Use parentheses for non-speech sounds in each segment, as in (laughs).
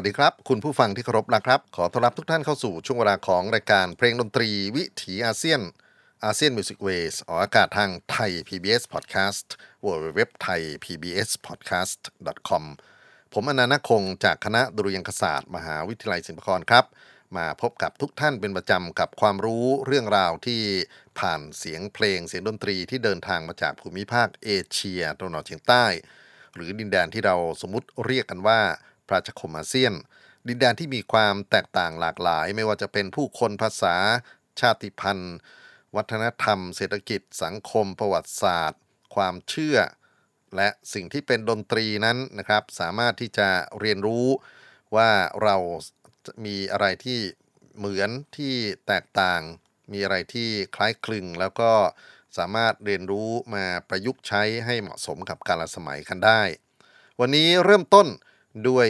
วัสดีครับ คุณผู้ฟังที่เคารพนะครับ ขอต้อนรับทุกท่านเข้าสู่ช่วงเวลาของรายการเพลงดนตรีวิถีอาเซียน ASEAN Music Ways ออกอากาศทางไทย PBS Podcast w w w t h a i PBS Podcast com ผมอนันต์คงจากคณะดุริยางคศาสตร์ มหาวิทยาลัยศิลปากรครับ มาพบกับทุกท่านเป็นประจำกับความรู้เรื่องราวที่ผ่านเสียงเพลงเสียงดนตรีที่เดินทางมาจากภูมิภาคเอเชียตะวันออกเฉียงใต้ หรือดินแดนที่เราสมมติเรียกกันว่า ระชคมอาเซียน ดินแดนที่มีความแตกต่างหลากหลาย ไม่ว่าจะเป็นผู้คนภาษา ชาติพันธุ์ วัฒนธรรม เศรษฐกิจ สังคม ประวัติศาสตร์ ความเชื่อ และสิ่งที่เป็นดนตรีนั้นนะครับ สามารถที่จะเรียนรู้ว่าเรามีอะไรที่เหมือนที่แตกต่าง มีอะไรที่คล้ายคลึง แล้วก็สามารถเรียนรู้มาประยุกต์ใช้ให้เหมาะสมกับกาลสมัยกันได้ วันนี้เริ่มต้น ด้วย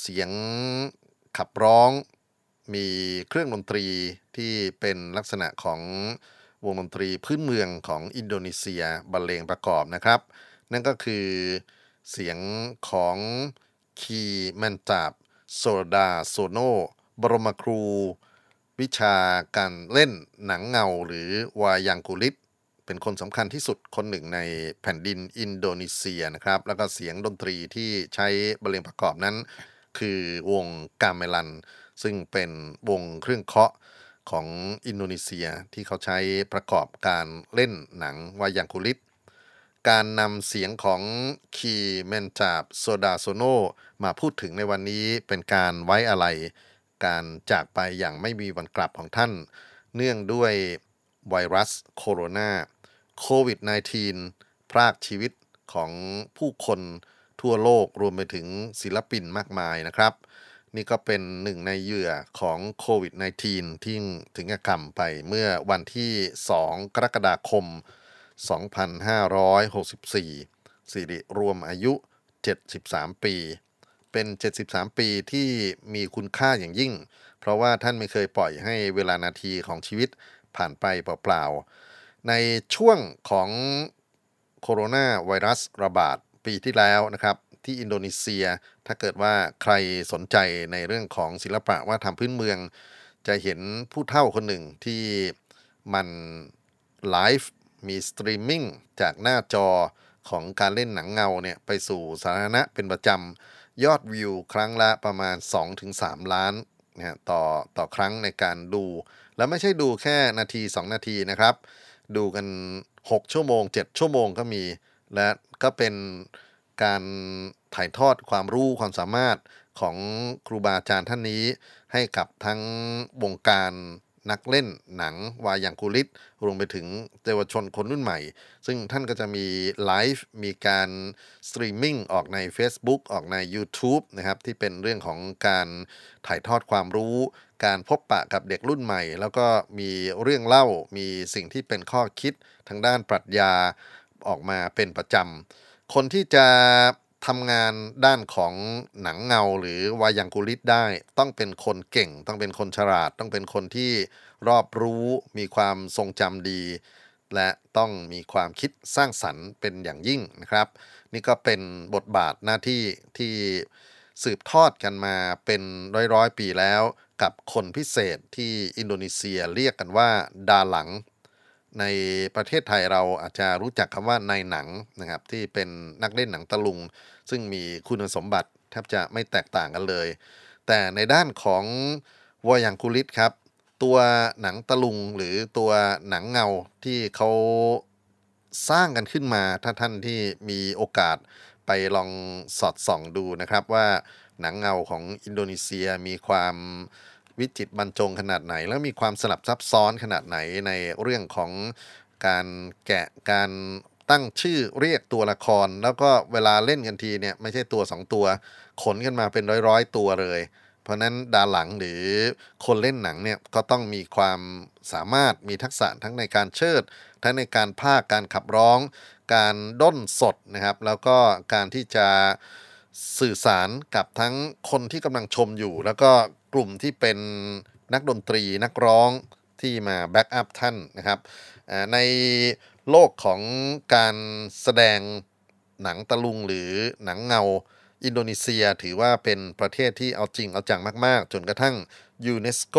เสียงขับร้อง มีเครื่องดนตรีที่เป็นลักษณะของวงดนตรีพื้นเมืองของอินโดนีเซียบรรเลงประกอบนะครับ นั่นก็คือเสียงของคีแมนตาบโซดาโซโนบรมครู วิชาการเล่นหนังเงาหรือวายังกุลิต เป็นคนสำคัญที่สุดคนหนึ่งในแผ่นดินอินโดนีเซียนะครับ แล้วก็เสียงดนตรีที่ใช้บรรเลงประกอบนั้น คือวงกาเมลัน ซึ่งเป็นวงเครื่องเคาะของอินโดนีเซียที่เขาใช้ประกอบการเล่นหนังวายังกุลิต การนำเสียงของคีเมนจาบโซดาโซโนมาพูดถึงในวันนี้เป็นการไว้อะไร การจากไปอย่างไม่มีวันกลับของท่าน เนื่องด้วยไวรัสโคโรนา โควิด -19 พรากชีวิตของผู้คนทั่วโลกรวมไปถึงศิลปินมากมายนะครับ นี่ก็เป็นหนึ่งในเหยื่อของโควิด -19 ที่ถึงกรรมไปเมื่อวันที่ 2 กรกฎาคม 2564 สิริรวมอายุ 73 ปี เป็น 73 ปีที่มีคุณค่าอย่างยิ่ง เพราะว่าท่านไม่เคยปล่อยให้เวลานาทีของชีวิตผ่านไปเปล่าๆ ในช่วงของโคโรนาไวรัสระบาดปีที่แล้วนะครับ ที่อินโดนีเซีย ถ้าเกิดว่าใครสนใจในเรื่องของศิลปะว่าทำพื้นเมือง จะเห็นผู้เฒ่าคนหนึ่งที่มันไลฟ์มีสตรีมมิ่งจากหน้าจอของการเล่นหนังเงาเนี่ยไปสู่สาธารณะเป็นประจำ ยอดวิวครั้งละประมาณ 2-3 ล้านนะต่อต่อครั้งในการดู แล้วไม่ใช่ดูแค่นาที 2 นาทีนะครับ ดูกัน 6 ชั่วโมง 7 ชั่วโมงก็มี และก็เป็นการถ่ายทอดความรู้ความสามารถของครูบาอาจารย์ท่านนี้ ให้กับทั้งวงการ นักเล่นหนังวายอย่างกุลิตรวมไปถึงเยาวชนคนรุ่นใหม่ ซึ่งท่านก็จะมีไลฟ์มีการสตรีมมิ่งออกใน Facebook ออกใน YouTube นะครับที่เป็นเรื่องของการถ่ายทอดความรู้ การพบปะกับเด็กรุ่นใหม่ แล้วก็มีเรื่องเล่ามีสิ่งที่เป็นข้อคิดทางด้านปรัชญาออกมาเป็นประจำคนที่จะ ทำงานด้านของหนังเงาหรือวายังกุลิตได้ ต้องเป็นคนเก่ง ต้องเป็นคนฉลาด ต้องเป็นคนที่รอบรู้มีความทรงจำดี และต้องมีความคิดสร้างสรรค์เป็นอย่างยิ่งนะครับ นี่ก็เป็นบทบาทหน้าที่ที่สืบทอดกันมาเป็นร้อยร้อยปีแล้ว กับคนพิเศษที่อินโดนีเซียเรียกกันว่าดาหลัง ในประเทศไทยเราอาจจะรู้จักคำว่านายหนังนะครับ ที่เป็นนักเล่นหนังตะลุง ซึ่งมีคุณสมบัติแทบจะไม่แตกต่างกันเลย แต่ในด้านของวอยังกุลิตครับ ตัวหนังตะลุงหรือตัวหนังเงาที่เขาสร้างกันขึ้นมาถ้าท่านที่มีโอกาสไปลองสอดส่องดูนะครับว่าหนังเงาของอินโดนีเซียมีความ วิจิตบรรจงขนาดไหน แล้วมีความสลับซับซ้อนขนาดไหนในเรื่องของการแกะการตั้งชื่อเรียกตัวละคร แล้วก็เวลาเล่นกันทีเนี่ยไม่ใช่ตัว 2 ตัว ขนกันมาเป็นร้อยๆ ตัวเลย เพราะนั้นดาหลังหรือคนเล่นหนังเนี่ยก็ต้องมีความสามารถมีทักษะทั้งในการเชิด ทั้งในการพากการขับร้อง การด้นสดนะครับ แล้วก็การที่จะสื่อสารกับทั้งคนที่กำลังชมอยู่ แล้วก็ กลุ่มที่เป็นนักดนตรีนักร้องที่มา backup ท่านนะครับในโลกของการแสดงหนังตะลุงหรือหนังเงาอินโดนีเซียถือว่าเป็นประเทศที่เอาจริงเอาจังมากๆ จนกระทั่งยูเนสโก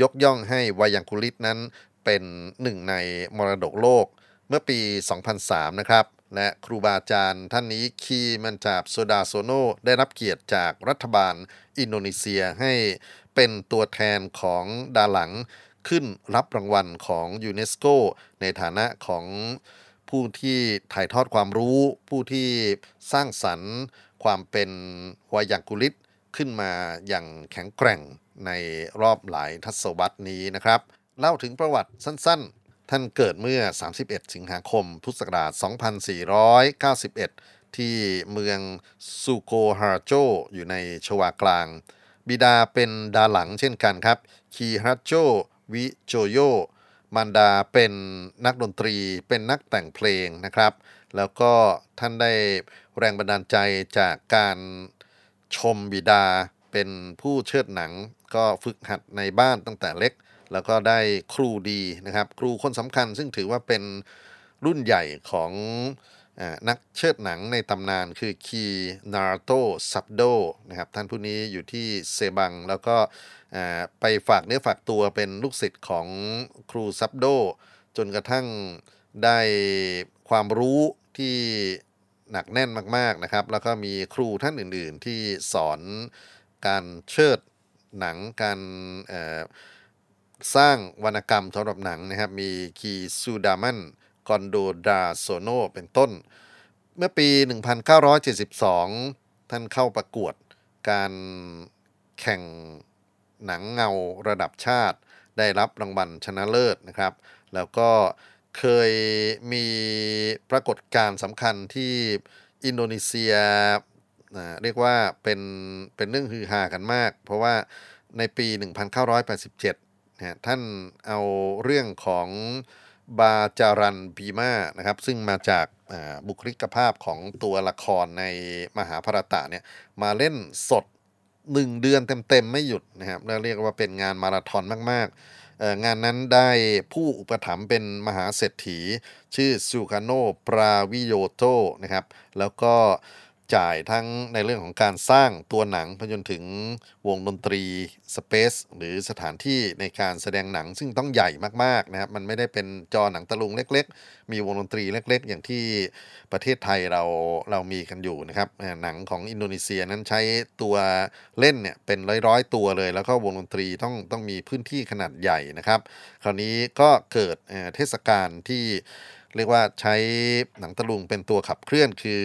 ยกย่องให้วายังกุลิตนั้นเป็นหนึ่งในมรดกโลกเมื่อปี 2003 นะครับ และครูบาอาจารย์ท่านนี้คีมันจาบโซดาโซโนได้รับเกียรติจากรัฐบาลอินโดนีเซียให้เป็นตัวแทนของดาหลังขึ้นรับรางวัลของยูเนสโกในฐานะของผู้ที่ถ่ายทอดความรู้ ผู้ที่สร้างสรรค์ ความเป็นวายังกุลิตขึ้นมาอย่างแข็งแกร่งในรอบหลายทศวรรษนี้นะครับ เล่าถึงประวัติสั้นๆ ท่านเกิดเมื่อ 31 สิงหาคม พุทธศักราช 2491 ที่เมืองซูโกฮาโจอยู่ในชวากลาง บิดาเป็นดาหลังเช่นกันครับ คีฮัตโจวิโจโย มารดาเป็นนักดนตรี เป็นนักแต่งเพลงนะครับ แล้วก็ท่านได้แรงบันดาลใจจากการชมบิดาเป็นผู้เชิดหนัง ก็ฝึกหัดในบ้านตั้งแต่เล็ก แล้วก็ได้ครูดีนะครับ ครูคนสำคัญซึ่งถือว่าเป็นรุ่นใหญ่ของอนักเชิดหนังในตำนานคือคีนาร์โตซับโดนะครับท่านผู้นี้อยู่ที่เซบัง แล้วก็ไปฝากเนื้อฝากตัวเป็นลูกศิษย์ของครูซับโด จนกระทั่งได้ความรู้ที่หนักแน่นมากๆนะครับ แล้วก็มีครูท่านอื่นๆที่สอนการเชิดหนังการอ สร้างวรรณกรรมสำหรับหนังนะครับ มีคีซูดามันกอนโดดาโซโนเป็นต้น เมื่อปี 1972 ท่านเข้าประกวดการแข่งหนังเงาระดับชาติ ได้รับรางวัลชนะเลิศนะครับ แล้วก็เคยมีปรากฏการณ์สำคัญที่อินโดนีเซียเรียกว่าเป็นเป็นเรื่องฮือฮากันมาก เพราะว่าในปี 1987นะฮะ ท่านเอาเรื่องของบาจารันบีมานะครับ ซึ่งมาจากบุคลิกภาพของตัวละครในมหาภารตะเนี่ยมาเล่นสดหนึ่งเดือนเต็มๆ ไม่หยุดนะครับแล้วเรียกว่าเป็นงานมาราธอนมากๆ งานนั้นได้ผู้อุปถัมภ์เป็นมหาเศรษฐี ชื่อซูคาโนปราวิโยโตนะครับ แล้วก็ จ่ายทั้งในเรื่องของการสร้างตัวหนังไปจนถึงวงดนตรีสเปซหรือสถานที่ในการแสดงหนังซึ่งต้องใหญ่มากๆนะครับมันไม่ได้เป็นจอหนังตะลุงเล็ก ๆ มีวงดนตรีเล็ก ๆ อย่างที่ประเทศไทยเราเรามีกันอยู่นะครับหนังของอินโดนีเซียนั้นใช้ตัวเล่นเนี่ยเป็นร้อยๆตัวเลย แล้วก็วงดนตรีต้องต้องมีพื้นที่ขนาดใหญ่นะครับ คราวนี้ก็เกิดเทศกาลที่ เรียกว่าใช้หนังตะลุงเป็นตัวขับเคลื่อนคือ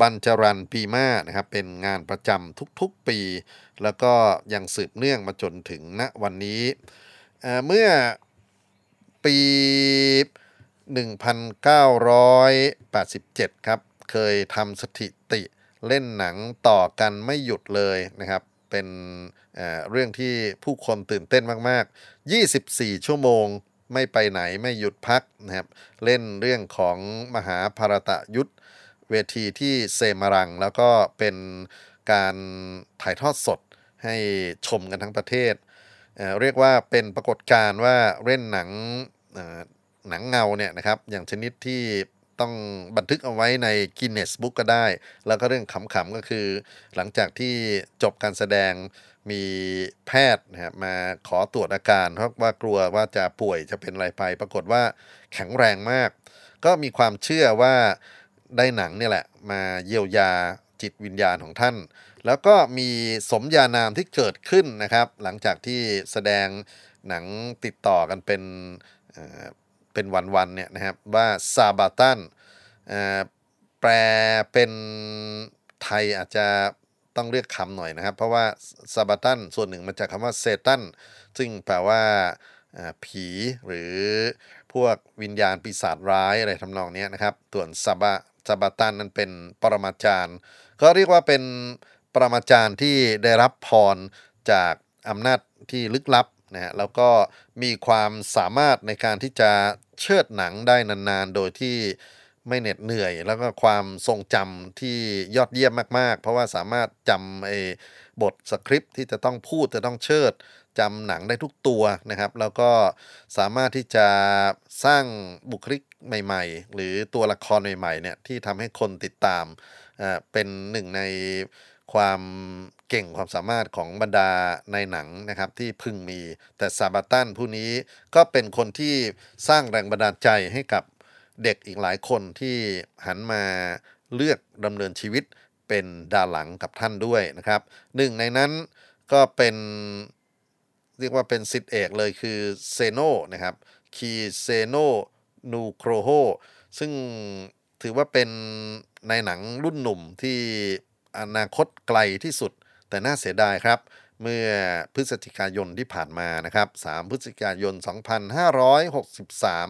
บันจรันปีมานะครับเป็นงานประจำทุกๆปี แล้วก็ยังสืบเนื่องมาจนถึงณวันนี้เอ่อเมื่อปี 1987 ครับ เคยทำสถิติเล่นหนังต่อกันไม่หยุดเลยนะครับ เป็นเเรื่องที่ผู้คนตื่นเต้นมาก ๆ 24 ชั่วโมง ไม่ไปไหนไม่หยุดพักนะครับเล่นเรื่องของมหาภารตะยุทธเวทีที่เซมารัง แล้วก็เป็นการถ่ายทอดสดให้ชมกันทั้งประเทศเเรียกว่าเป็นปรากฏการณ์ว่าเล่นหนังหนังเงาเนี่ยนะครับอย่างชนิดที่ ต้องบันทึกเอาไว้ในกินเนสบุ๊กก็ได้ แล้วก็เรื่องขำๆก็คือ หลังจากที่จบการแสดงมีแพทย์นะครับมาขอตรวจอาการ เพราะว่ากลัวว่าจะป่วยจะเป็นอะไรไป ปรากฏว่าแข็งแรงมาก ก็มีความเชื่อว่าได้หนังเนี่ยแหละ มาเยียวยาจิตวิญญาณของท่าน แล้วก็มีสมญานามที่เกิดขึ้นนะครับ หลังจากที่แสดงหนังติดต่อกันเป็น เป็นวันๆเนี่ยนะครับว่าซาบาตันแปลเป็นไทยอาจจะต้องเรียกคำหน่อยนะครับ เพราะว่าซาบาตันส่วนหนึ่งมาจากคำว่าเซตันซึ่งแปลว่าผีหรือพวกวิญญาณปีศาจร้ายอะไรทำนองนี้นะครับส่วนซาบะซาบาตันนั้นเป็นปรมาจารย์ก็เรียกว่าเป็นปรมาจารย์ที่ได้รับพรจากอำนาจที่ลึกลับ นะฮะแล้วก็มีความสามารถในการที่จะเชิดหนังได้นานๆ โดยที่ไม่เหน็ดเหนื่อย แล้วก็ความทรงจำที่ยอดเยี่ยมมากๆ เพราะว่าสามารถจำไอ้บทสคริปต์ที่จะต้องพูดจะต้องเชิดจำหนังได้ทุกตัวนะครับ แล้วก็สามารถที่จะสร้างบุคลิกใหม่ ๆ หรือตัวละครใหม่ๆเนี่ยที่ทำให้คนติดตามอ่าเป็นหนึ่งในความ เก่งความสามารถของบรรดาในหนังนะครับที่พึงมี แต่ซาบาตันผู้นี้ก็เป็นคนที่สร้างแรงบันดาลใจให้กับเด็กอีกหลายคนที่หันมาเลือกดำเนินชีวิตเป็นดาหลังกับท่านด้วยนะครับหนึ่งในนั้นก็เป็นเรียกว่าเป็นสิทธิเอกเลยคือเซโนนะครับคีเซโนนูโครโฮซึ่งถือว่าเป็นในหนังรุ่นหนุ่มที่อนาคตไกลที่สุด แต่น่าเสียดายครับ เมื่อพฤศจิกายนที่ผ่านมานะครับ 3 พฤศจิกายน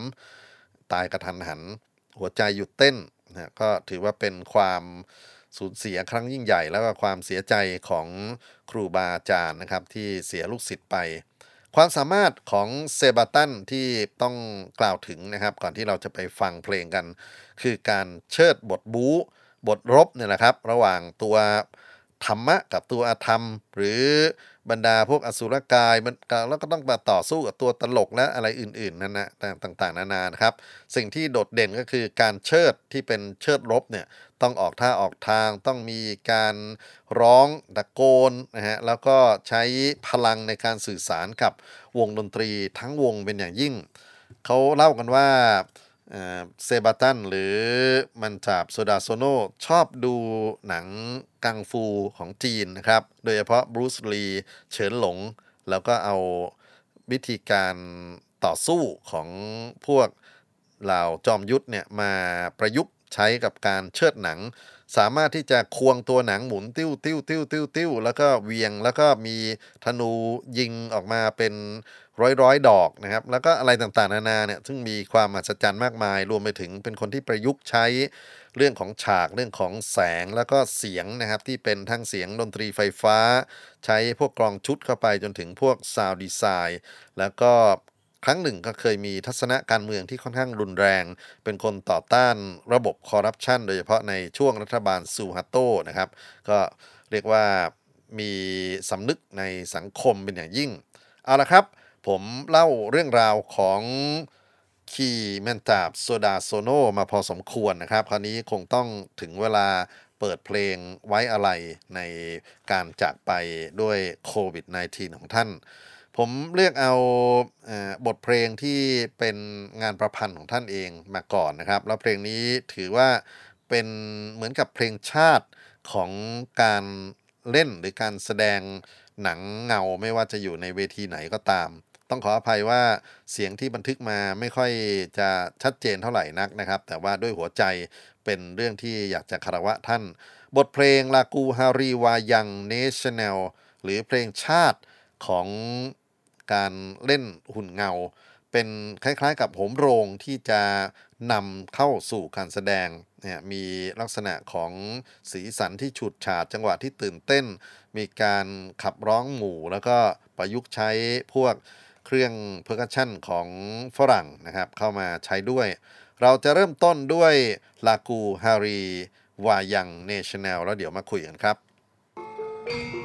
2563 ตายกระทันหัน หัวใจหยุดเต้นนะก็ถือว่าเป็นความสูญเสียครั้งยิ่งใหญ่ แล้วก็ความเสียใจของครูบาอาจารย์นะครับที่เสียลูกศิษย์ไป ความสามารถของเซบาตันที่ต้องกล่าวถึงนะครับ ก่อนที่เราจะไปฟังเพลงกัน คือการเชิดบทบู๊บทรบเนี่ยแหละครับ ระหว่างตัว ธรรมะกับตัวอธรรม หรือบรรดาพวกอสุรกายมันแล้วก็ต้องมาต่อสู้กับตัวตลกและอะไรอื่นๆนั่นนะต่างๆ นานานะครับ สิ่งที่โดดเด่นก็คือการเชิดที่เป็นเชิดรบเนี่ยต้องออกท่าออกทางต้องมีการร้องตะโกนนะฮะแล้วก็ใช้พลังในการสื่อสารกับวงดนตรีทั้งวงเป็นอย่างยิ่งเขาเล่ากันว่า เซบาตันหรือมันจาบโซดาโซโนชอบดูหนังกังฟูของจีนนะครับ โดยเฉพาะบรูซลีเฉินหลง แล้วก็เอาวิธีการต่อสู้ของพวกเหล่าจอมยุทธเนี่ยมาประยุกต์ใช้กับการเชิดหนัง สามารถที่จะควงตัวหนังหมุนติ้วติ้วติ้วติ้วติ้วแล้วก็เวียงแล้วก็มีธนูยิงออกมาเป็นร้อยร้อยดอกนะครับ แล้วก็อะไรต่างๆนานาเนี่ยซึ่งมีความมหัศจรรย์มากมาย รวมไปถึงเป็นคนที่ประยุกต์ใช้เรื่องของฉากเรื่องของแสงแล้วก็เสียงนะครับ ที่เป็นทั้งเสียงดนตรีไฟฟ้า ใช้พวกกรองชุดเข้าไปจนถึงพวกซาวด์ดีไซน์แล้วก็ ครั้งหนึ่งก็เคยมีทัศนะการเมืองที่ค่อนข้างรุนแรง เป็นคนต่อต้านระบบคอร์รัปชันโดยเฉพาะในช่วงรัฐบาลซูฮัตโตนะครับ ก็เรียกว่ามีสำนึกในสังคมเป็นอย่างยิ่ง เอาละครับ ผมเล่าเรื่องราวของคีแมนตาบโซดาโซโนมาพอสมควรนะครับ คราวนี้คงต้องถึงเวลาเปิดเพลงไว้อะไรในการจากไปด้วยโควิด -19 ของท่าน ผมเลือกเอาบทเพลงที่เป็นงานประพันธ์ของท่านเองมาก่อนนะครับ แล้วเพลงนี้ถือว่าเป็นเหมือนกับเพลงชาติของการเล่นหรือการแสดงหนังเงาไม่ว่าจะอยู่ในเวทีไหนก็ตาม ต้องขออภัยว่าเสียงที่บันทึกมาไม่ค่อยจะชัดเจนเท่าไหร่นักนะครับ แต่ว่าด้วยหัวใจเป็นเรื่องที่อยากจะคารวะท่าน บทเพลง Lagu Hari Wayang Nasional หรือเพลงชาติของ การเล่นหุ่นเงา เป็นคล้ายๆ กับโหมโรงที่จะนำเข้าสู่การแสดงเนี่ยมีลักษณะของสีสันที่ฉูดฉาดจังหวะที่ตื่นเต้น มีการขับร้องหมู่ แล้วก็ประยุกต์ใช้พวกเครื่อง percussion ของฝรั่งนะครับ เข้ามาใช้ด้วย เราจะเริ่มต้นด้วยลากูฮารีวายังเนชั่นแนลแล้วเดี๋ยวมาคุยกันครับ thank you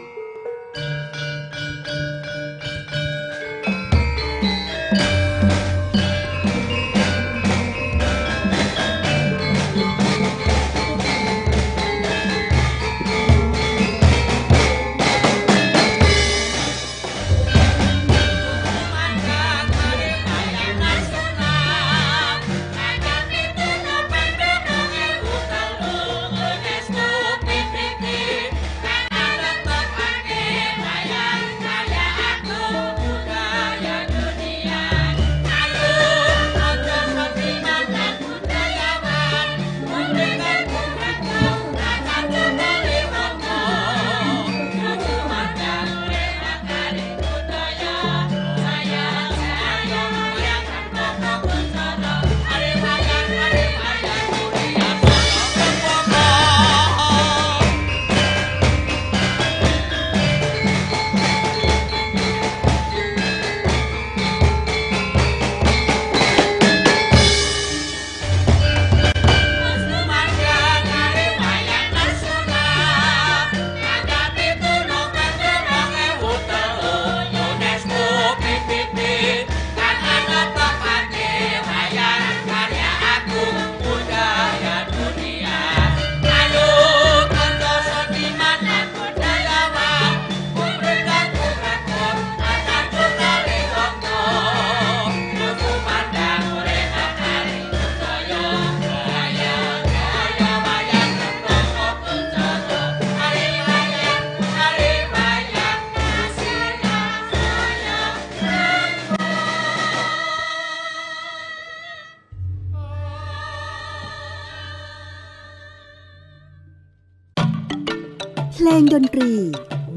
งดนตรี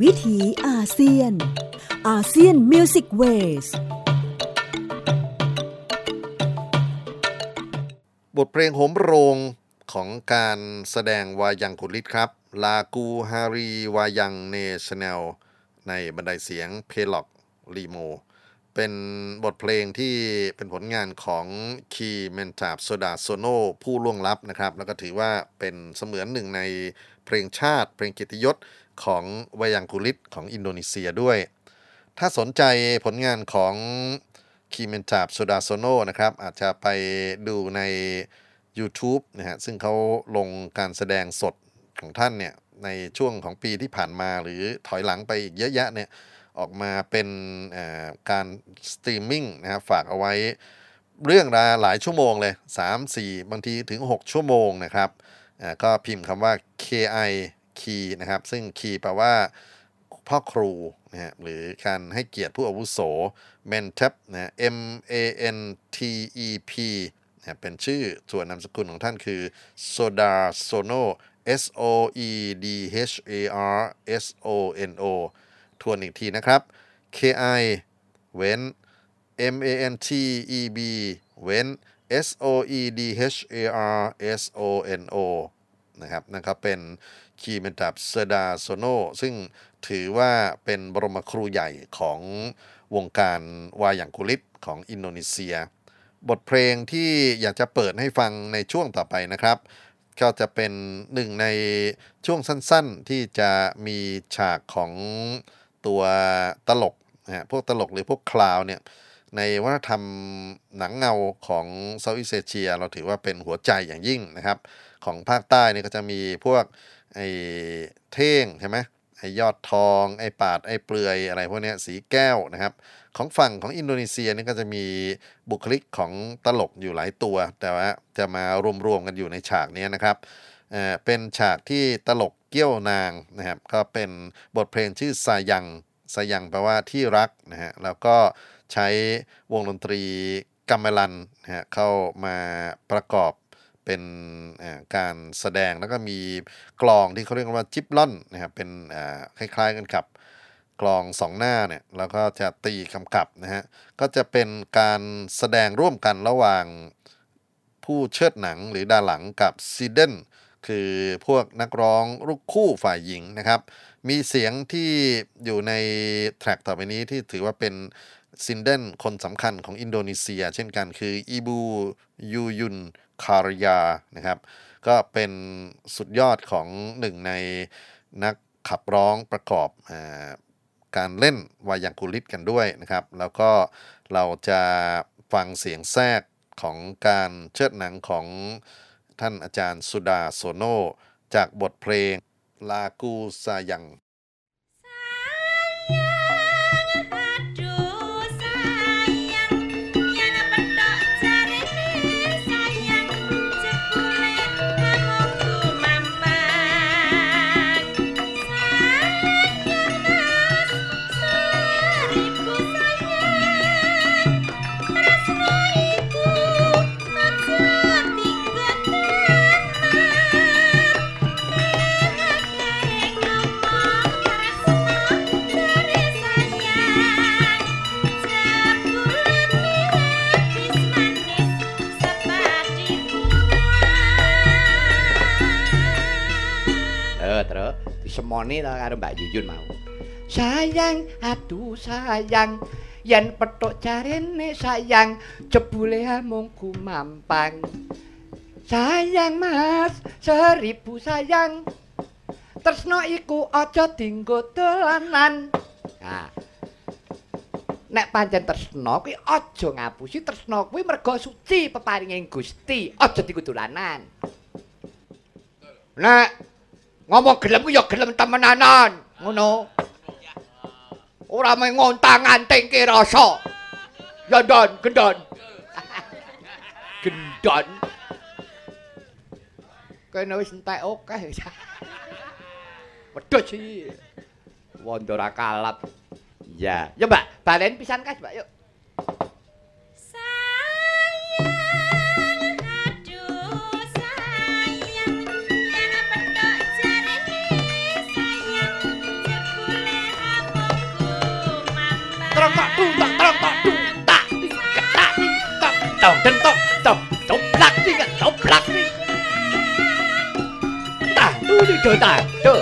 วิถีอาเซียน ASEAN Music Waysบทเพลงโหมโรงของการแสดงวายังกุลิตครับ Lagu Hari Wayang Nasional ในบันไดเสียง pelog lima เป็นบทเพลงที่เป็นผลงานของคีเมนทาบโซดาโซโนผู้ล่วงลับนะครับ แล้วก็ถือว่าเป็นเสมือนหนึ่งใน เพลงชาติ เพลงเกียรติยศของวายังกุลิตของอินโดนีเซียด้วย ถ้าสนใจผลงานของคีเมนทาบโซดาโซโนนะครับ อาจจะไปดูใน YouTube นะฮะซึ่งเขาลงการแสดงสดของท่านเนี่ย ในช่วงของปีที่ผ่านมาหรือถอยหลังไปอีกเยอะแยะเนี่ย ออกมาเป็นการสตรีมมิ่งนะครับฝากเอาไว้เรื่องราหลายชั่วโมงเลย 3 4 บางทีถึง 6 ชั่วโมงนะครับ ก็พิมพ์คำว่า KI key นะครับ ซึ่ง key แปลว่าพ่อครูนะฮะหรือการให้เกียรติผู้อาวุโส mentep นะ M A N T E P นะเป็นชื่อส่วนนามสกุลของท่านคือ Sodar Sono S O E D H A R S O N O ทวนอีกทีนะครับ KI เว้น M A N T E B เว้น S O E D H A R S O N O นะครับนั่นก็เป็นคีย์เมนตับเซดาโซโนซึ่งถือว่าเป็นบรมครูใหญ่ของวงการวาอย่างกุลิตของอินโดนีเซีย บทเพลงที่อยากจะเปิดให้ฟังในช่วงต่อไปนะครับ ก็จะเป็นหนึ่งในช่วงสั้นๆ ที่จะมีฉากของตัวตลกนะพวกตลกหรือพวก clown เนี่ย ในวัฒนธรรมหนังเงาของ Southeast Asia เราถือว่าเป็นหัวใจอย่างยิ่งนะครับ ของภาคใต้นี่ก็จะมีพวกไอ้เท่งใช่ไหมไอ้ยอดทอง ไอ้ปาด ไอ้เปลือยอะไรพวกนี้สีแก้วนะครับ ของฝั่งของอินโดนีเซียนี่ก็จะมีบุคลิกของตลกอยู่หลายตัว แต่ว่าจะมารวมๆกันอยู่ในฉากนี้นะครับเป็นฉากที่ตลกเกี้ยวนางนะครับก็เป็นบทเพลงชื่อสายังสายังแปลว่าที่รักนะฮะแล้วก็ ใช้วงดนตรีกัมเมลันนะฮะเข้ามาประกอบเป็นการแสดงแล้วก็มีกลองที่เขาเรียกว่าจิบล่อนนะครับเป็นคล้ายๆกันกับกลองสองหน้าเนี่ยแล้วก็จะตีกำกับนะฮะก็จะเป็นการแสดงร่วมกันระหว่างผู้เชิดหนังหรือดาหลังกับซีเดนคือพวกนักร้องลูกคู่ฝ่ายหญิงนะครับ มีเสียงที่อยู่ในแทร็กต่อไปนี้ที่ถือว่าเป็น ซินเดนคนสำคัญของอินโดนีเซีย เช่นกันคืออีบูยูยุนคารยานะครับ ก็เป็นสุดยอดของหนึ่งในนักขับร้องประกอบอการเล่นวายังกุลิตกันด้วยนะครับ แล้วก็เราจะฟังเสียงแทรกของการเชิดหนังของท่านอาจารย์สุดาโซโน จากบทเพลงลากูซายัง semone to karo Mbak Yuyun mau. Sayang, aduh sayang, yen petuk jarene sayang, jebule mung mampang. Sayang Mas, seribu sayang. Tresno iku aja dinggo dolanan. Nah. Nek pancen tresno kuwi aja ngapusi tresno kuwi mergo suci peparinging Gusti, aja dinggo dolanan. Nek ngomong gelem ku ya gelem temenanan ngono. Ora mung ngontang-anting ki rasa. Ya don gendon. (laughs) Gendon. Kene wis entek akeh. (laughs) Wedhus iki. Wandara kalap. Ya ya mbak. Balen pisan kas mbak yuk tau dentok tok toplak ning toplak ning tah tuli do tah do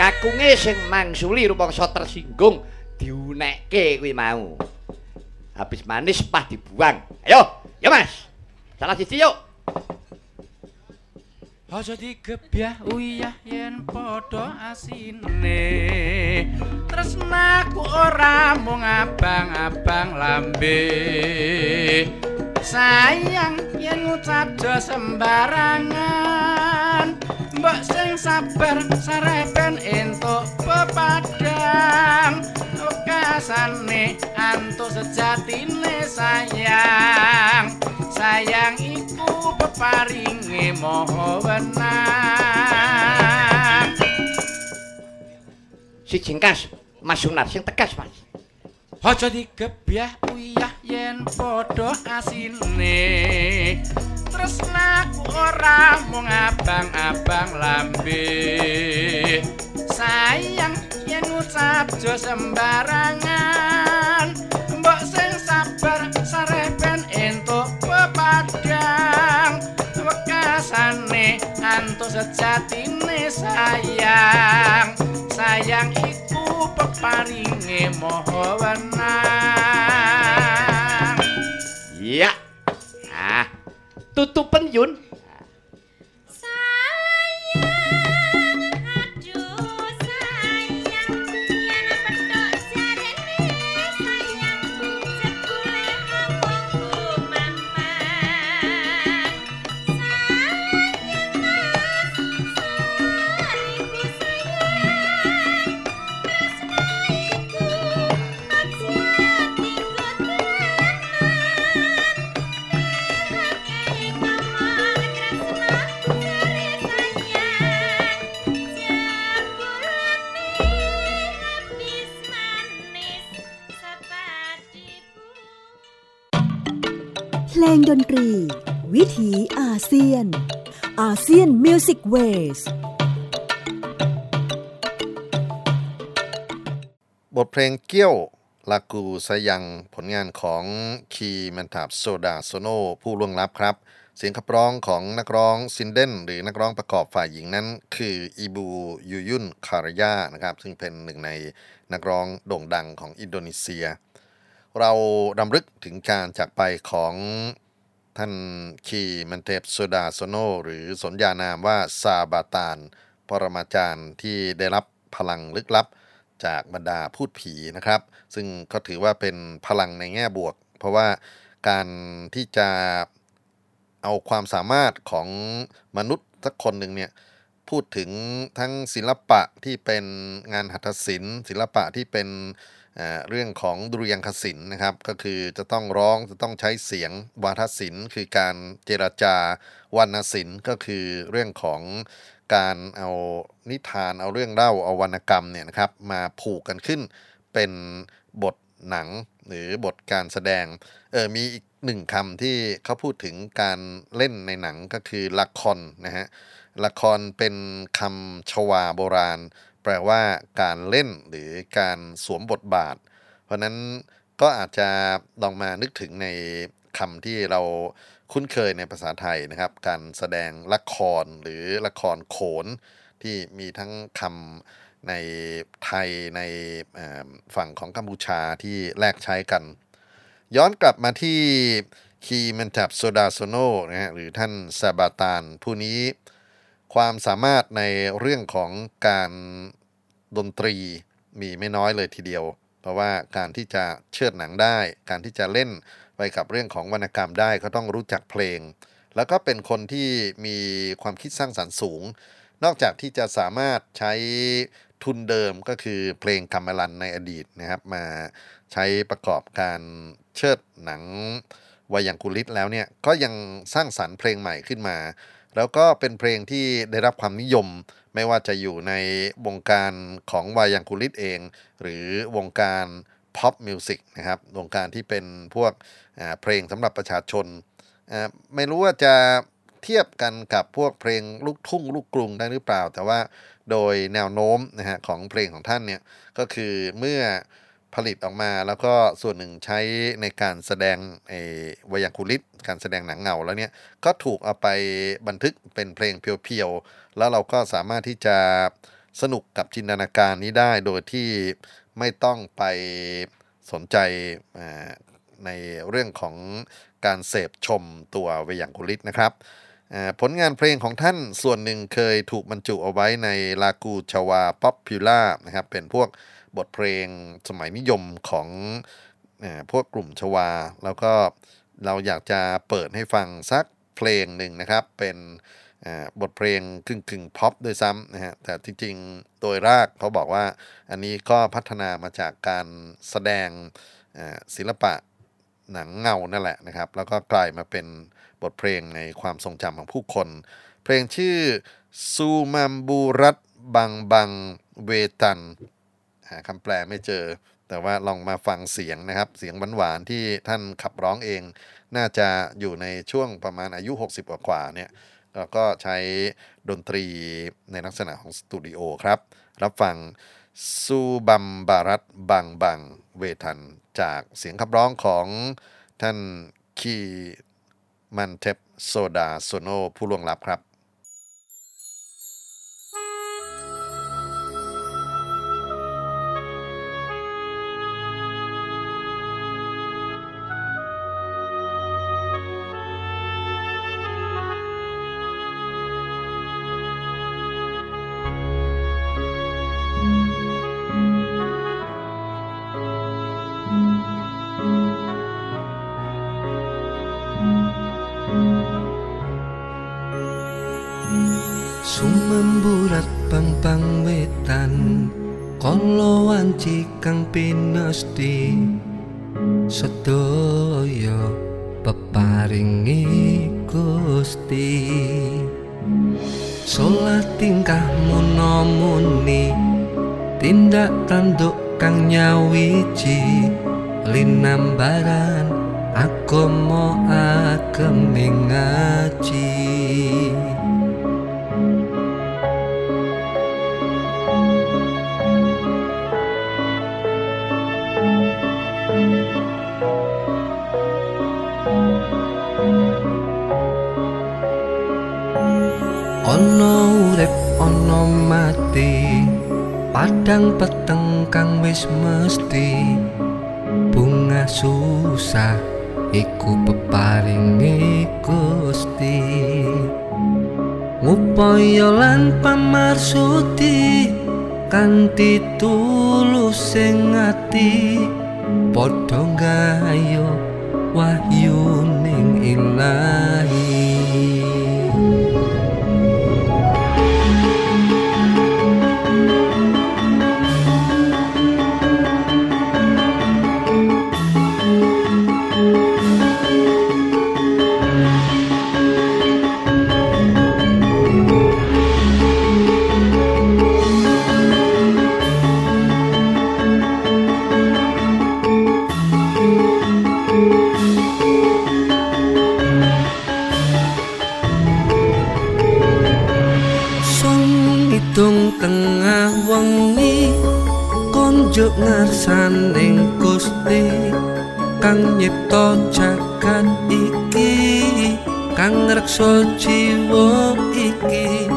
kakunge sing mangsuli rupa tersinggung. Diunekke kuwi mau. Habis manis pah dibuang. Ayo, ya Mas. Salah siji yuk. Aja digebyah uyah yen padha asine Tresnaku ora mung abang-abang lambe Sayang yen ngucap sembarangan Mbok sing sabar sarepen entuk pepadang Kasane antuk sejatine sayang. Sayang iku peparinge maha wenang. Si jingkas Mas Sunar sing tegas, Mas. Aja digebyah uyah yen padha asine Tresnaku ora mung abang-abang lambe. Sayang yen ngucap jo sembarangan. Mbok sing sabar sarepen entuk pepadang. Wekasane antuk sejatine sayang. Sayang iku peparinge maha wenang. Iya. Ah, tutupen Yun. น ASEAN Music Waysบทเพลงเกี้ยว lagu sayang ผลงานของคีมันทาบโซดาโซโนผู้ล่วงลับครับ เสียงขับร้องของนักร้อง sinden หรือนักร้องประกอบฝ่ายหญิงนั้น คืออีบูยูยุนคารยานะครับ ซึ่งเป็นหนึ่งในนักร้องโด่งดังของอินโดนีเซีย เราดำลึกถึงการจากไปของ ท่านคีมันเทปโซดาโซโน หรือสนญานามว่าซาบาตาน ปรมาจารย์ที่ได้รับพลังลึกลับจากบรรดาพูดผีนะครับ ซึ่งก็ถือว่าเป็นพลังในแง่บวก เพราะว่าการที่จะเอาความสามารถของมนุษย์สักคนหนึ่งเนี่ยพูดถึงทั้งศิลปะที่เป็นงานหัตถศิลป์ศิลปะที่เป็น เรื่องของดุริยางคศิลป์นะครับ ก็คือจะต้องร้องจะต้องใช้เสียงวาทศิลป์ คือการเจรจาวรรณศิลป์ ก็คือเรื่องของการเอานิทานเอาเรื่องเล่าเอาวรรณกรรมเนี่ยนะครับมาผูกกันขึ้นเป็นบทหนังหรือบทการแสดงเออมีอีกหนึ่งคำที่เขาพูดถึงการเล่นในหนังก็คือละครนะฮะละครเป็นคำชวาโบราณ แปลว่าการเล่นหรือการสวมบทบาท เพราะนั้นก็อาจจะลองมานึกถึงในคำที่เราคุ้นเคยในภาษาไทยนะครับ การแสดงละครหรือละครโขนที่มีทั้งคำในไทยในฝั่งของกัมพูชาที่แลกใช้กัน ย้อนกลับมาที่คีมันจับโซดาโซโนนะฮะหรือท่านซาบาตานผู้นี้ ความสามารถในเรื่องของการดนตรีมีไม่น้อยเลยทีเดียว เพราะว่าการที่จะเชิดหนังได้ การที่จะเล่นไปกับเรื่องของวรรณกรรมได้ก็ต้องรู้จักเพลง แล้วก็เป็นคนที่มีความคิดสร้างสรรค์สูง นอกจากที่จะสามารถใช้ทุนเดิมก็คือเพลงกัมมลันในอดีตนะครับมาใช้ประกอบการเชิดหนังวายังกุลิตแล้วเนี่ยก็ยังสร้างสรรค์เพลงใหม่ขึ้นมา แล้วก็เป็นเพลงที่ได้รับความนิยม ไม่ว่าจะอยู่ในวงการของวายังกุลิตเอง หรือวงการ pop music นะครับ วงการที่เป็นพวกเพลงสำหรับประชาชน ไม่รู้ว่าจะเทียบกันกับพวกเพลงลูกทุ่งลูกกรุงได้หรือเปล่า แต่ว่าโดยแนวโน้มนะฮะของเพลงของท่านเนี่ย ก็คือเมื่อผลิตออกมาแล้วก็ส่วนหนึ่งใช้ในการแสดงไอ้วายังคุลิต การแสดงหนังเงาแล้วเนี่ยก็ถูกเอาไปบันทึกเป็นเพลงเพียวๆ แล้วเราก็สามารถที่จะสนุกกับจินตนาการนี้ได้โดยที่ไม่ต้องไปสนใจในเรื่องของการเสพชมตัวเวยังกุลิตนะครับผลงานเพลงของท่านส่วนหนึ่งเคยถูกบรรจุเอาไว้ในลากูชาวาป๊อปพิล่านะครับเป็นพวกบทเพลงสมัยนิยมของอพวกกลุ่มชวา แล้วก็ เราอยากจะเปิดให้ฟังสักเพลงหนึ่งนะครับ เป็นบทเพลงกึ่งกึ่งพ็อปด้วยซ้ำนะฮะแต่จริงๆโดยรากเขาบอกว่าอันนี้ก็พัฒนามาจากการแสดงศิลปะหนังเงานั่นแหละนะครับ แล้วก็กลายมาเป็นบทเพลงในความทรงจำของผู้คน เพลงชื่อซูมัมบูรัตบังบังเวตันหาคำแปลไม่เจอ แต่ว่าลองมาฟังเสียงนะครับ เสียงหวานๆที่ท่านขับร้องเอง น่าจะอยู่ในช่วงประมาณอายุ 60กว่าเนี่ยก็ใช้ดนตรีในลักษณะของสตูดิโอครับ รับฟังซูบัมบารัตบังบังเวทัน จากเสียงขับร้องของท่านคีมันเทปโซดาโซโนผู้ล่วงลับครับ ageming ngaji. Ono urip ono mati. Padang peteng kang wis mesti. Bunga susah iku peparinge Gusti. Ngupaya lan pamarsudi kanthi tulus sing ati padha gayo wahyu ning ilahi konjuk ngarsaning Gusti kang nyipta jagat iki kang ngreksa jiwa iki.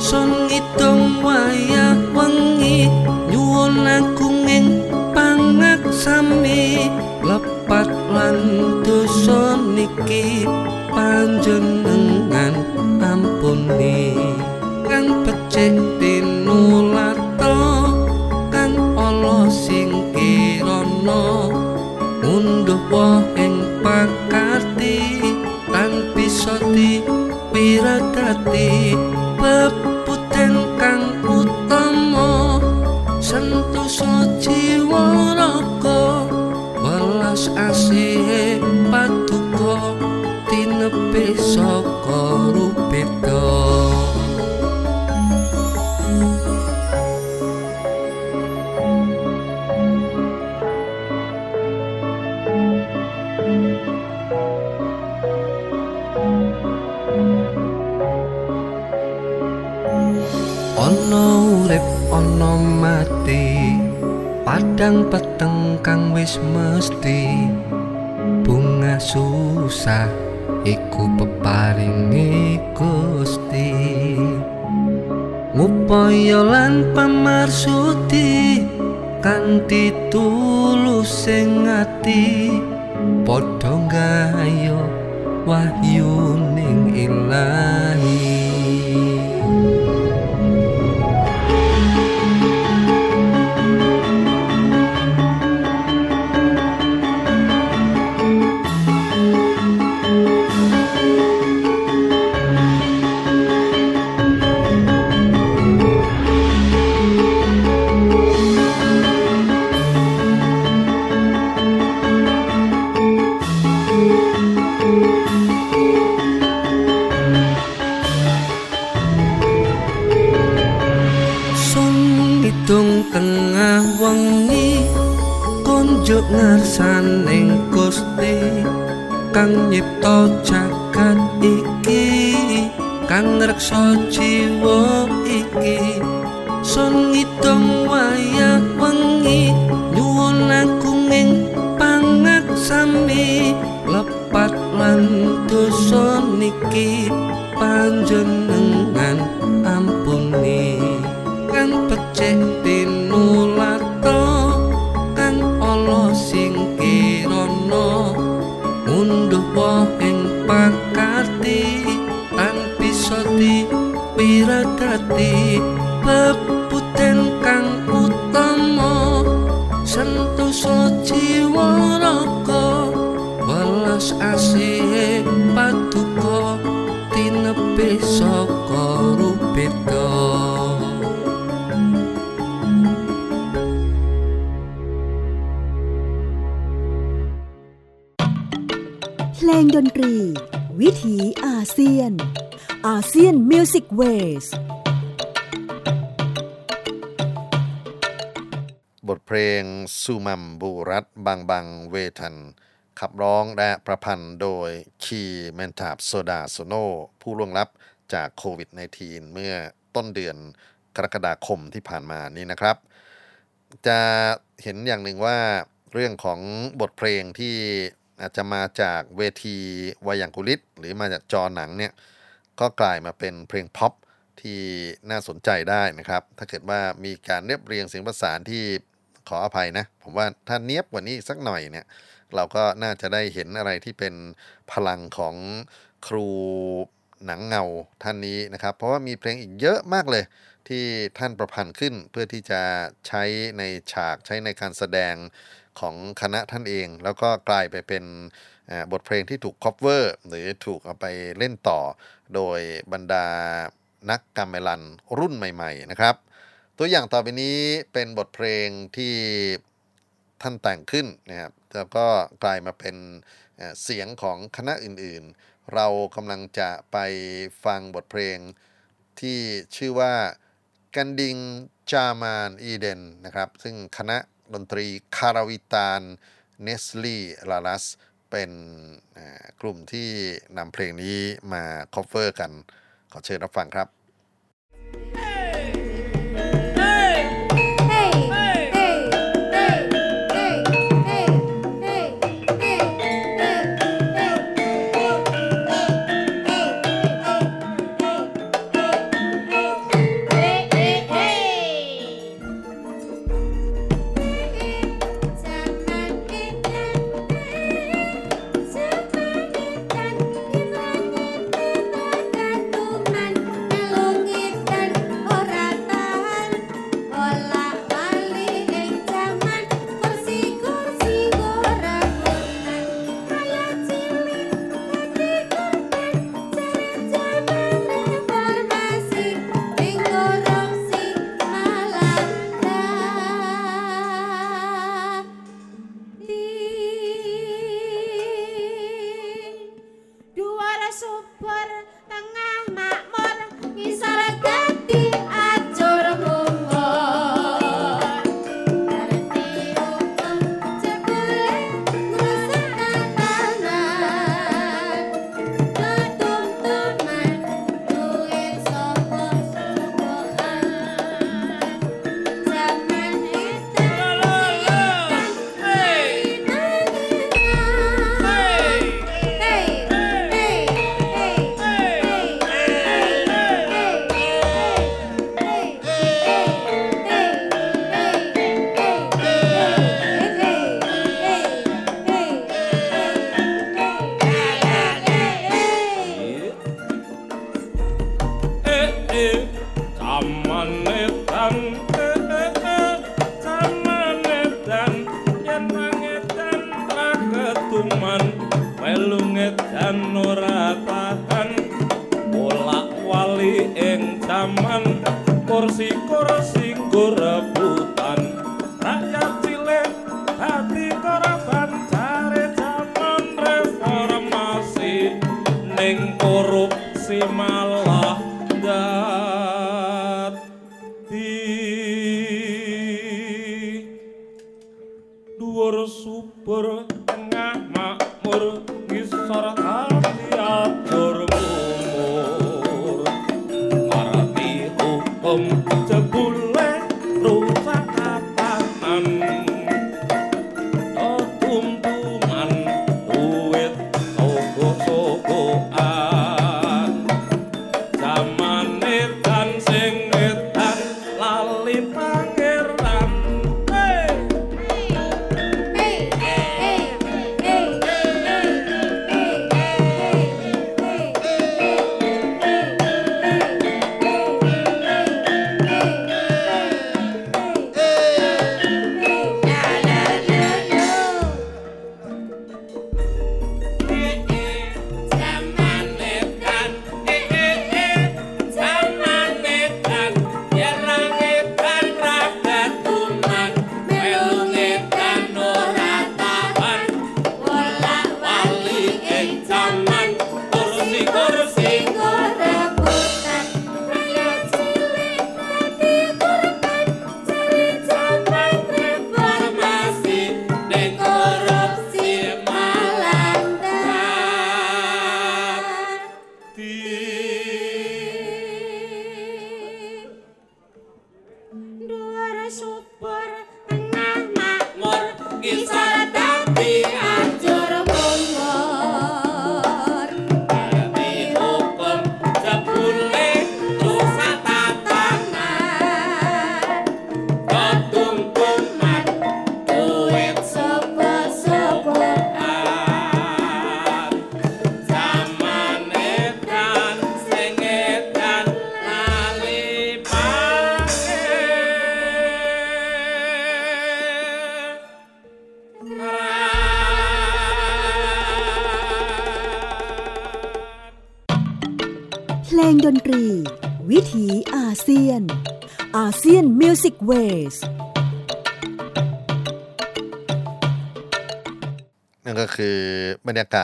Son itung wayah wengi nyuwun agunging pangaksami. Lepat lan dosa niki panjenengan ampuni konjuk ngarsaning Gusti kang nyipta jagat iki kang ngreksa jiwa iki. Sun hitung wayah wengi nyuwun agunging pangaksami lepat lan dosa niki panjenengan ampuni peputen kang utama sentosa jiwa raga welas asihe paduka tinepe saka rupita เพลงดนตรี วิถีอาเซียนอาเซียนมิวสิกเวส เพลงซูมัมบูรัตบางบังเวทัน ขับร้องและประพันธ์โดยคีเมนทาบโซดาโซโนผู้ล่วงลับจากโควิด -19 เมื่อต้นเดือนกรกฎาคมที่ผ่านมานี้นะครับ จะเห็นอย่างหนึ่งว่าเรื่องของบทเพลงที่อาจจะมาจากเวทีวายังกุลิต หรือมาจากจอหนังเนี่ยก็กลายมาเป็นเพลงพ็อปที่น่าสนใจได้นะครับ ถ้าเกิดว่ามีการเรียบเรียงเสียงประสานที่ ขออภัยนะ ผมว่าถ้าเนี้ยบกว่านี้สักหน่อยเนี่ย เราก็น่าจะได้เห็นอะไรที่เป็นพลังของครูหนังเงาท่านนี้นะครับ เพราะว่ามีเพลงอีกเยอะมากเลย ที่ท่านประพันธ์ขึ้นเพื่อที่จะใช้ในฉากใช้ในการแสดงของคณะท่านเอง แล้วก็กลายไปเป็นบทเพลงที่ถูกคอ v เวอร์ หรือถูกเอาไปเล่นต่อ โดยบรรดานักกำเมลันรุ่นใหม่ ๆ นะครับ ตัวอย่างต่อไปนี้เป็นบทเพลงที่ท่านแต่งขึ้นนะครับแล้วก็กลายมาเป็นเสียงของคณะอื่นๆ เรากำลังจะไปฟังบทเพลงที่ชื่อว่ากันดิงจามานอีเดนนะครับ ซึ่งคณะดนตรีคาราวิตานเนสลีลาลัสเป็นกลุ่มที่นำเพลงนี้มา cover กัน ขอเชิญรับฟังครับ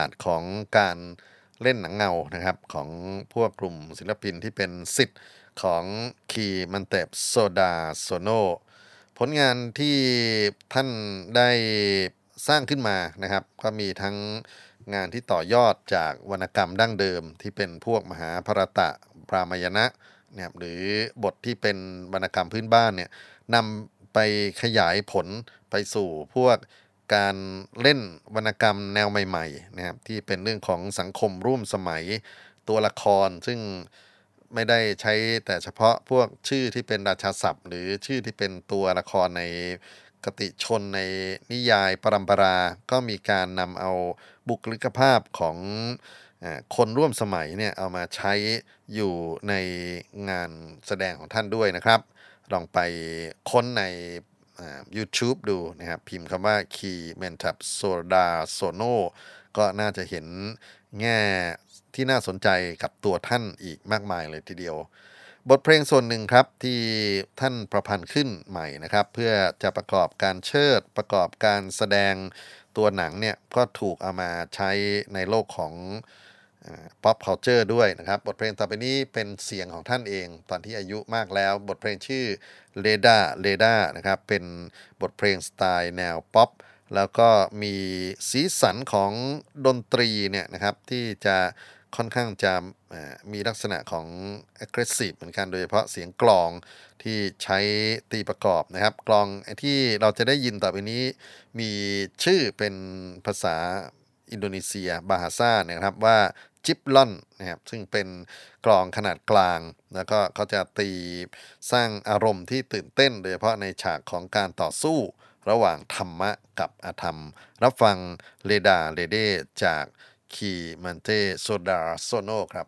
ากาศของการเล่นหนังเงานะครับของพวกกลุ่มศิลปินที่เป็นสิทธิ์ของคีมันเตบโซดาโซโนผลงานที่ท่านได้สร้างขึ้นมานะครับ ก็มีทั้งงานที่ต่อยอดจากวรรณกรรมดั้งเดิม ที่เป็นพวกมหาภรตะพรามยณะเนะครับหรือบทที่เป็นวรรณกรรมพื้นบ้านเนี่ยนำไปขยายผลไปสู่พวก การเล่นวรรณกรรมแนวใหม่ๆนะครับที่เป็นเรื่องของสังคมร่วมสมัยตัวละคร ซึ่งไม่ได้ใช้แต่เฉพาะพวกชื่อที่เป็นราชาศัพท์ หรือชื่อที่เป็นตัวละครในกติชนในนิยายปรัมปรา ก็มีการนำเอาบุคลิกภาพของคนร่วมสมัยเนี่ยเอามาใช้อยู่ในงานแสดงของท่านด้วยนะครับ ลองไปค้นใน YouTube ดูนะครับ พิมพ์คำว่า Key m e n t a p Soda Sono ก็น่าจะเห็นแง่ที่น่าสนใจกับตัวท่านอีกมากมายเลยทีเดียว บทเพลงส่วนหนึ่งครับที่ท่านประพันธ์ขึ้นใหม่นะครับ เพื่อจะประกอบการเชิดประกอบการแสดงตัวหนังเนี่ยก็ถูกเอามาใช้ในโลกของ ป๊อป c u เจอร์ด้วยนะครับ บทเพลงต่อไปนี้เป็นเสียงของท่านเอง ตอนที่อายุมากแล้ว บทเพลงชื่อ l e d a l e d a นะครับ เป็นบทเพลงสไตล์แนวป๊อปแล้วก็มีสีสันของดนตรีเนี่ยนะครับที่จะค่อนข้างจะมีลักษณะของ aggressive เหมือนกันโดยเฉพาะเสียงกลองที่ใช้ตีประกอบนะครับ กลองที่เราจะได้ยินต่อไปนี้ มีชื่อเป็นภาษาอินโดนีเซียบาฮาซาเนี่ยนะครับว่า จิปลอนนะครับซึ่งเป็นกลองขนาดกลาง แล้วก็เขาจะตีสร้างอารมณ์ที่ตื่นเต้น โดยเฉพาะในฉากของการต่อสู้ระหว่างธรรมะกับอาธรรม รับฟังเลดาเลดาจากคีมันเตโซดาโซโนครับ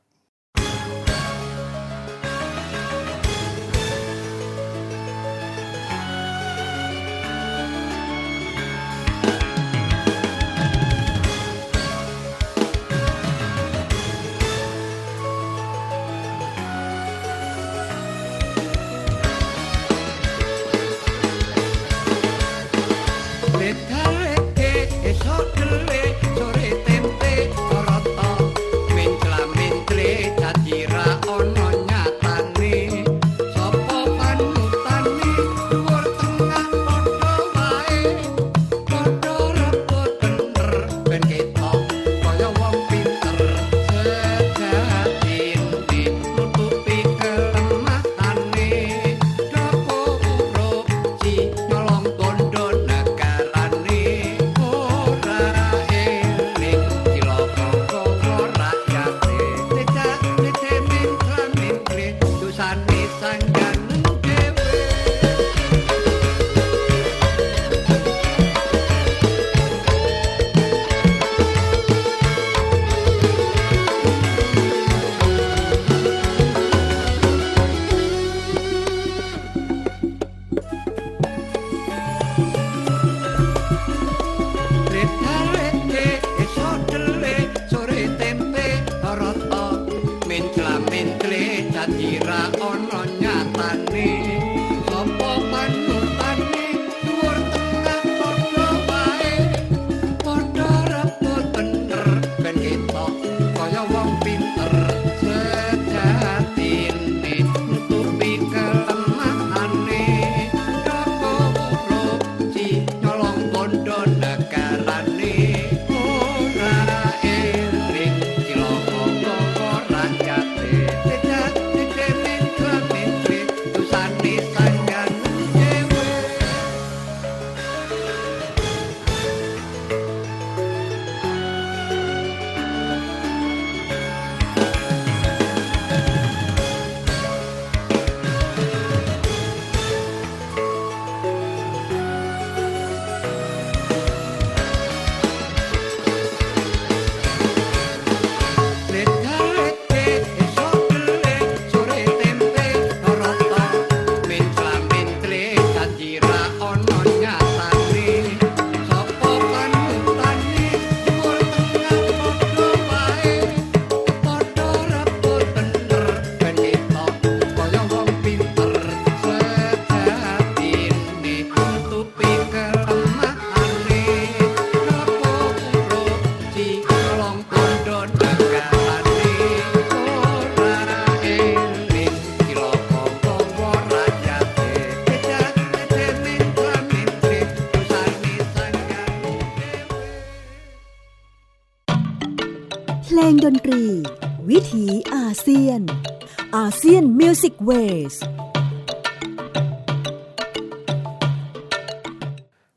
กเวส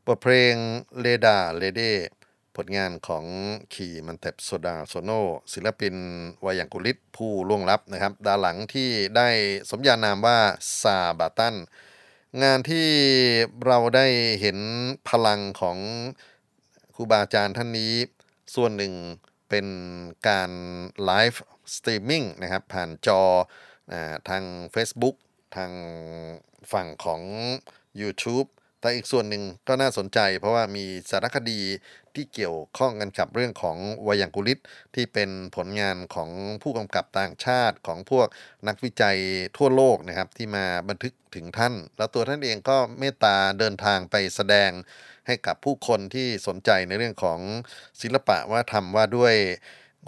บทเพลงเลดาเลเดผลงานของขีมันเต็บโซดาโซโนศิลปินวายังกุลิตผู้ล่วงลับนะครับ ดาหลังที่ได้สมญานามว่าซาบาตัน งานที่เราได้เห็นพลังของครูบาอาจารย์ท่านนี้ ส่วนหนึ่งเป็นการ live streaming นะครับ ผ่านจอ ทาง Facebook ทางฝั่งของ YouTube แต่อีกส่วนหนึ่งก็น่าสนใจ เพราะว่ามีสารคดีที่เกี่ยวข้องกันกับเรื่องของวายังกุลิตที่เป็นผลงานของผู้กำกับต่างชาติของพวกนักวิจัยทั่วโลกนะครับ ที่มาบันทึกถึงท่าน แล้วตัวท่านเองก็เมตตาเดินทางไปแสดงให้กับผู้คนที่สนใจในเรื่องของศิลปะว่าทำว่าด้วย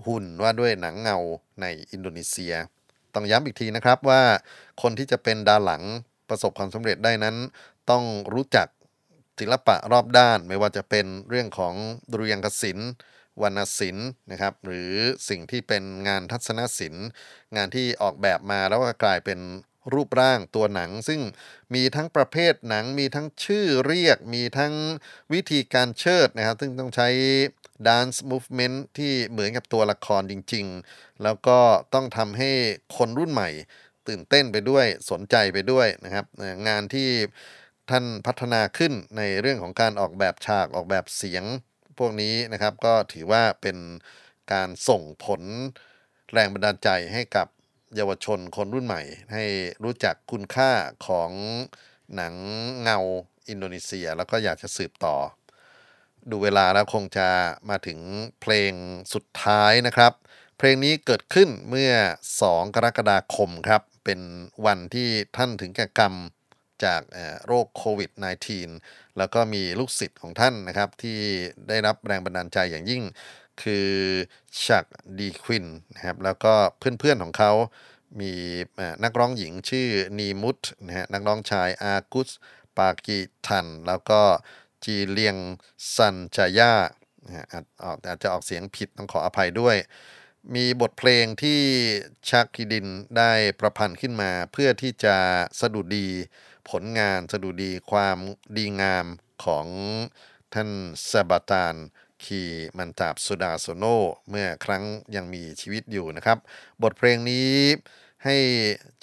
หุ่นว่าด้วยหนังเงาในอินโดนีเซีย ต้องย้ำอีกทีนะครับว่าคนที่จะเป็นดาหลังประสบความสำเร็จได้นั้น ต้องรู้จักศิลปะรอบด้านไม่ว่าจะเป็นเรื่องของดุริยางคศิลป์วรรณศิลป์นะครับหรือสิ่งที่เป็นงานทัศนศิลป์ งานที่ออกแบบมาแล้วก็กลายเป็นรูปร่างตัวหนัง ซึ่งมีทั้งประเภทหนังมีทั้งชื่อเรียก มีทั้งวิธีการเชิดนะครับ ซึ่งต้องใช้ dance movement ที่เหมือนกับตัวละครจริง ๆ แล้วก็ต้องทำให้คนรุ่นใหม่ ตื่นเต้นไปด้วยสนใจไปด้วยนะครับ งานที่ท่านพัฒนาขึ้นในเรื่องของการออกแบบฉากออกแบบเสียงพวกนี้นะครับ ก็ถือว่าเป็นการส่งผลแรงบันดาลใจให้กับเยาวชนคนรุ่นใหม่ ให้รู้จักคุณค่าของหนังเงาอินโดนีเซีย แล้วก็อยากจะสืบต่อ ดูเวลาแล้วคงจะมาถึงเพลงสุดท้ายนะครับ เพลงนี้เกิดขึ้นเมื่อ 2 กรกฎาคมครับ เป็นวันที่ท่านถึงแก่กรรมจากโรคโควิด -19 แล้วก็มีลูกศิษย์ของท่านนะครับ ที่ได้รับแรงบันดาลใจอย่างยิ่ง คือชักดีควินนะครับ แล้วก็เพื่อนๆของเขามีนักร้องหญิงชื่อนีมุตนะฮะนักร้องชายอากุสปากีทัน แล้วก็ จีเลียงซันจายาอาจอาจจะออกเสียงผิดต้องขออภัยด้วย มีบทเพลงที่ชักกิดินได้ประพันธ์ขึ้นมา เพื่อที่จะสะดุดีผลงานสะดุดีความดีงามของท่านซาบาตานคีมันตาบสุดาโซโนเมื่อครั้งยังมีชีวิตอยู่นะครับ บทเพลงนี้ให้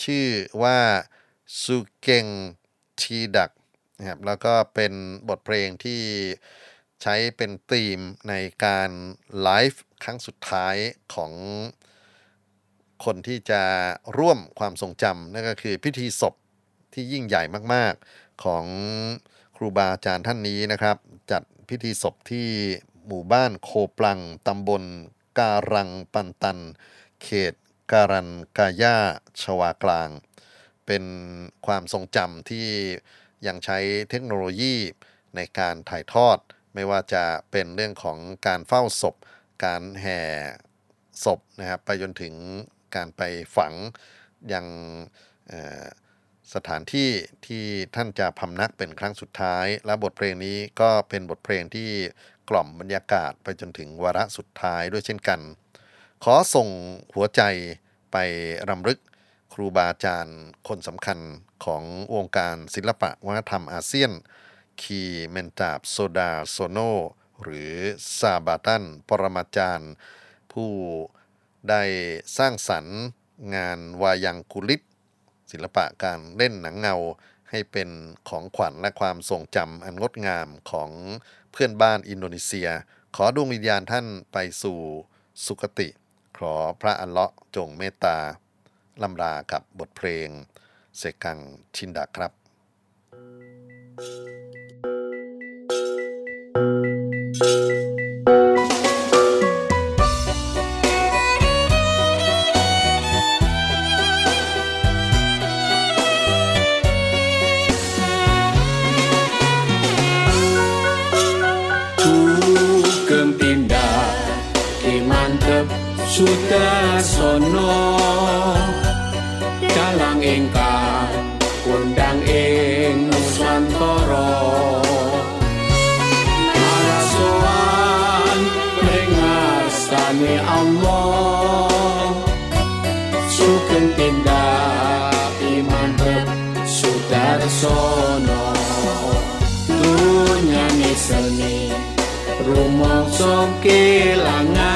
ชื่อว่าซูเกงทีดัก นะครับแล้วก็เป็นบทเพลงที่ใช้เป็นธีมในการไลฟ์ครั้งสุดท้ายของคนที่จะร่วมความทรงจำนั่นก็คือพิธีศพที่ยิ่งใหญ่มาก ๆ ของครูบาอาจารย์ท่านนี้นะครับ จัดพิธีศพที่หมู่บ้านโคปลังตำบลการังปันตัน เขตการันกาย่าชวากลาง เป็นความทรงจำที่ ยังใช้เทคโนโลยีในการถ่ายทอด ไม่ว่าจะเป็นเรื่องของการเฝ้าศพ การแห่ศพนะครับไปจนถึงการไปฝังยังสถานที่ที่ท่านจะพำนักเป็นครั้งสุดท้าย และบทเพลงนี้ก็เป็นบทเพลงที่กล่อมบรรยากาศไปจนถึงวาระสุดท้ายด้วยเช่นกัน ขอส่งหัวใจไปรำลึก รูบาอาจารย์ คนสำคัญของวงการศิลปะวัฒนธรรมอาเซียน คีเมนตาบโซดาโซโน หรือซาบาตัน ปรมาจารย์ ผู้ได้สร้างสรรค์งานวายังกุลิตศิลปะการเล่นหนังเงาให้เป็นของขวัญและความทรงจำอันงดงามของเพื่อนบ้านอินโดนีเซีย ขอดวงวิญญาณท่านไปสู่สุคติ ขอพระอัลเลาะห์จงเมตตา ลำรากับบทเพลงเซกังชินดาครับ sudah sono kang ingkang kundang ing nusantara marasuan ringastani Allah sugeng tindak iman ber sudar sono dunia seni rumah sokilangan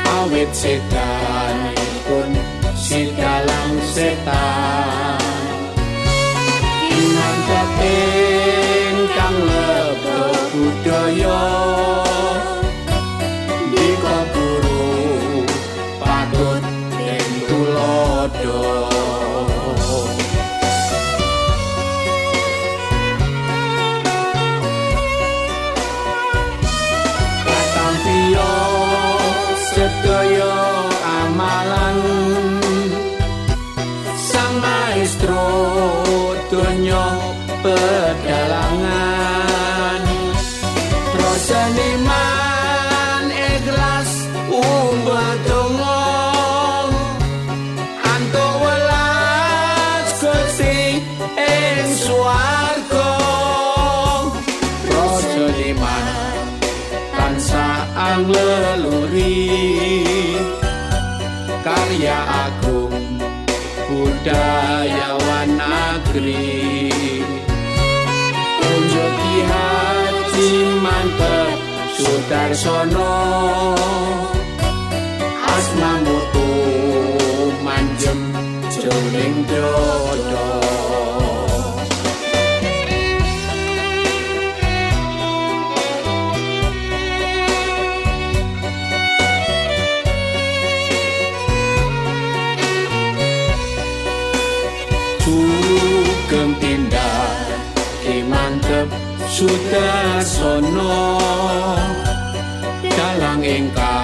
awet sedang você tá. Maestro donya pedalangan negeri. Unjuk ki hati mantep sudarsono. Asmamu tuh manjem jroning dodo sudah sono dalang ingkang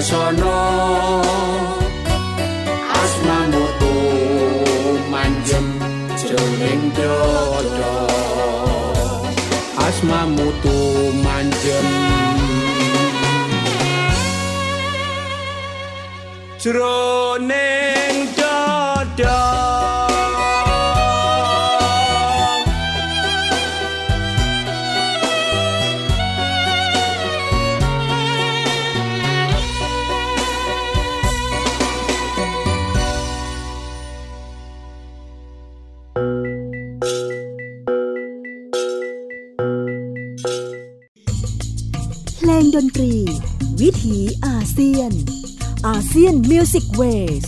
darsono asmamu tumanjem jroning dodo asmamu manjem. Jroning เซียนอาเซียนมิวสิกเวส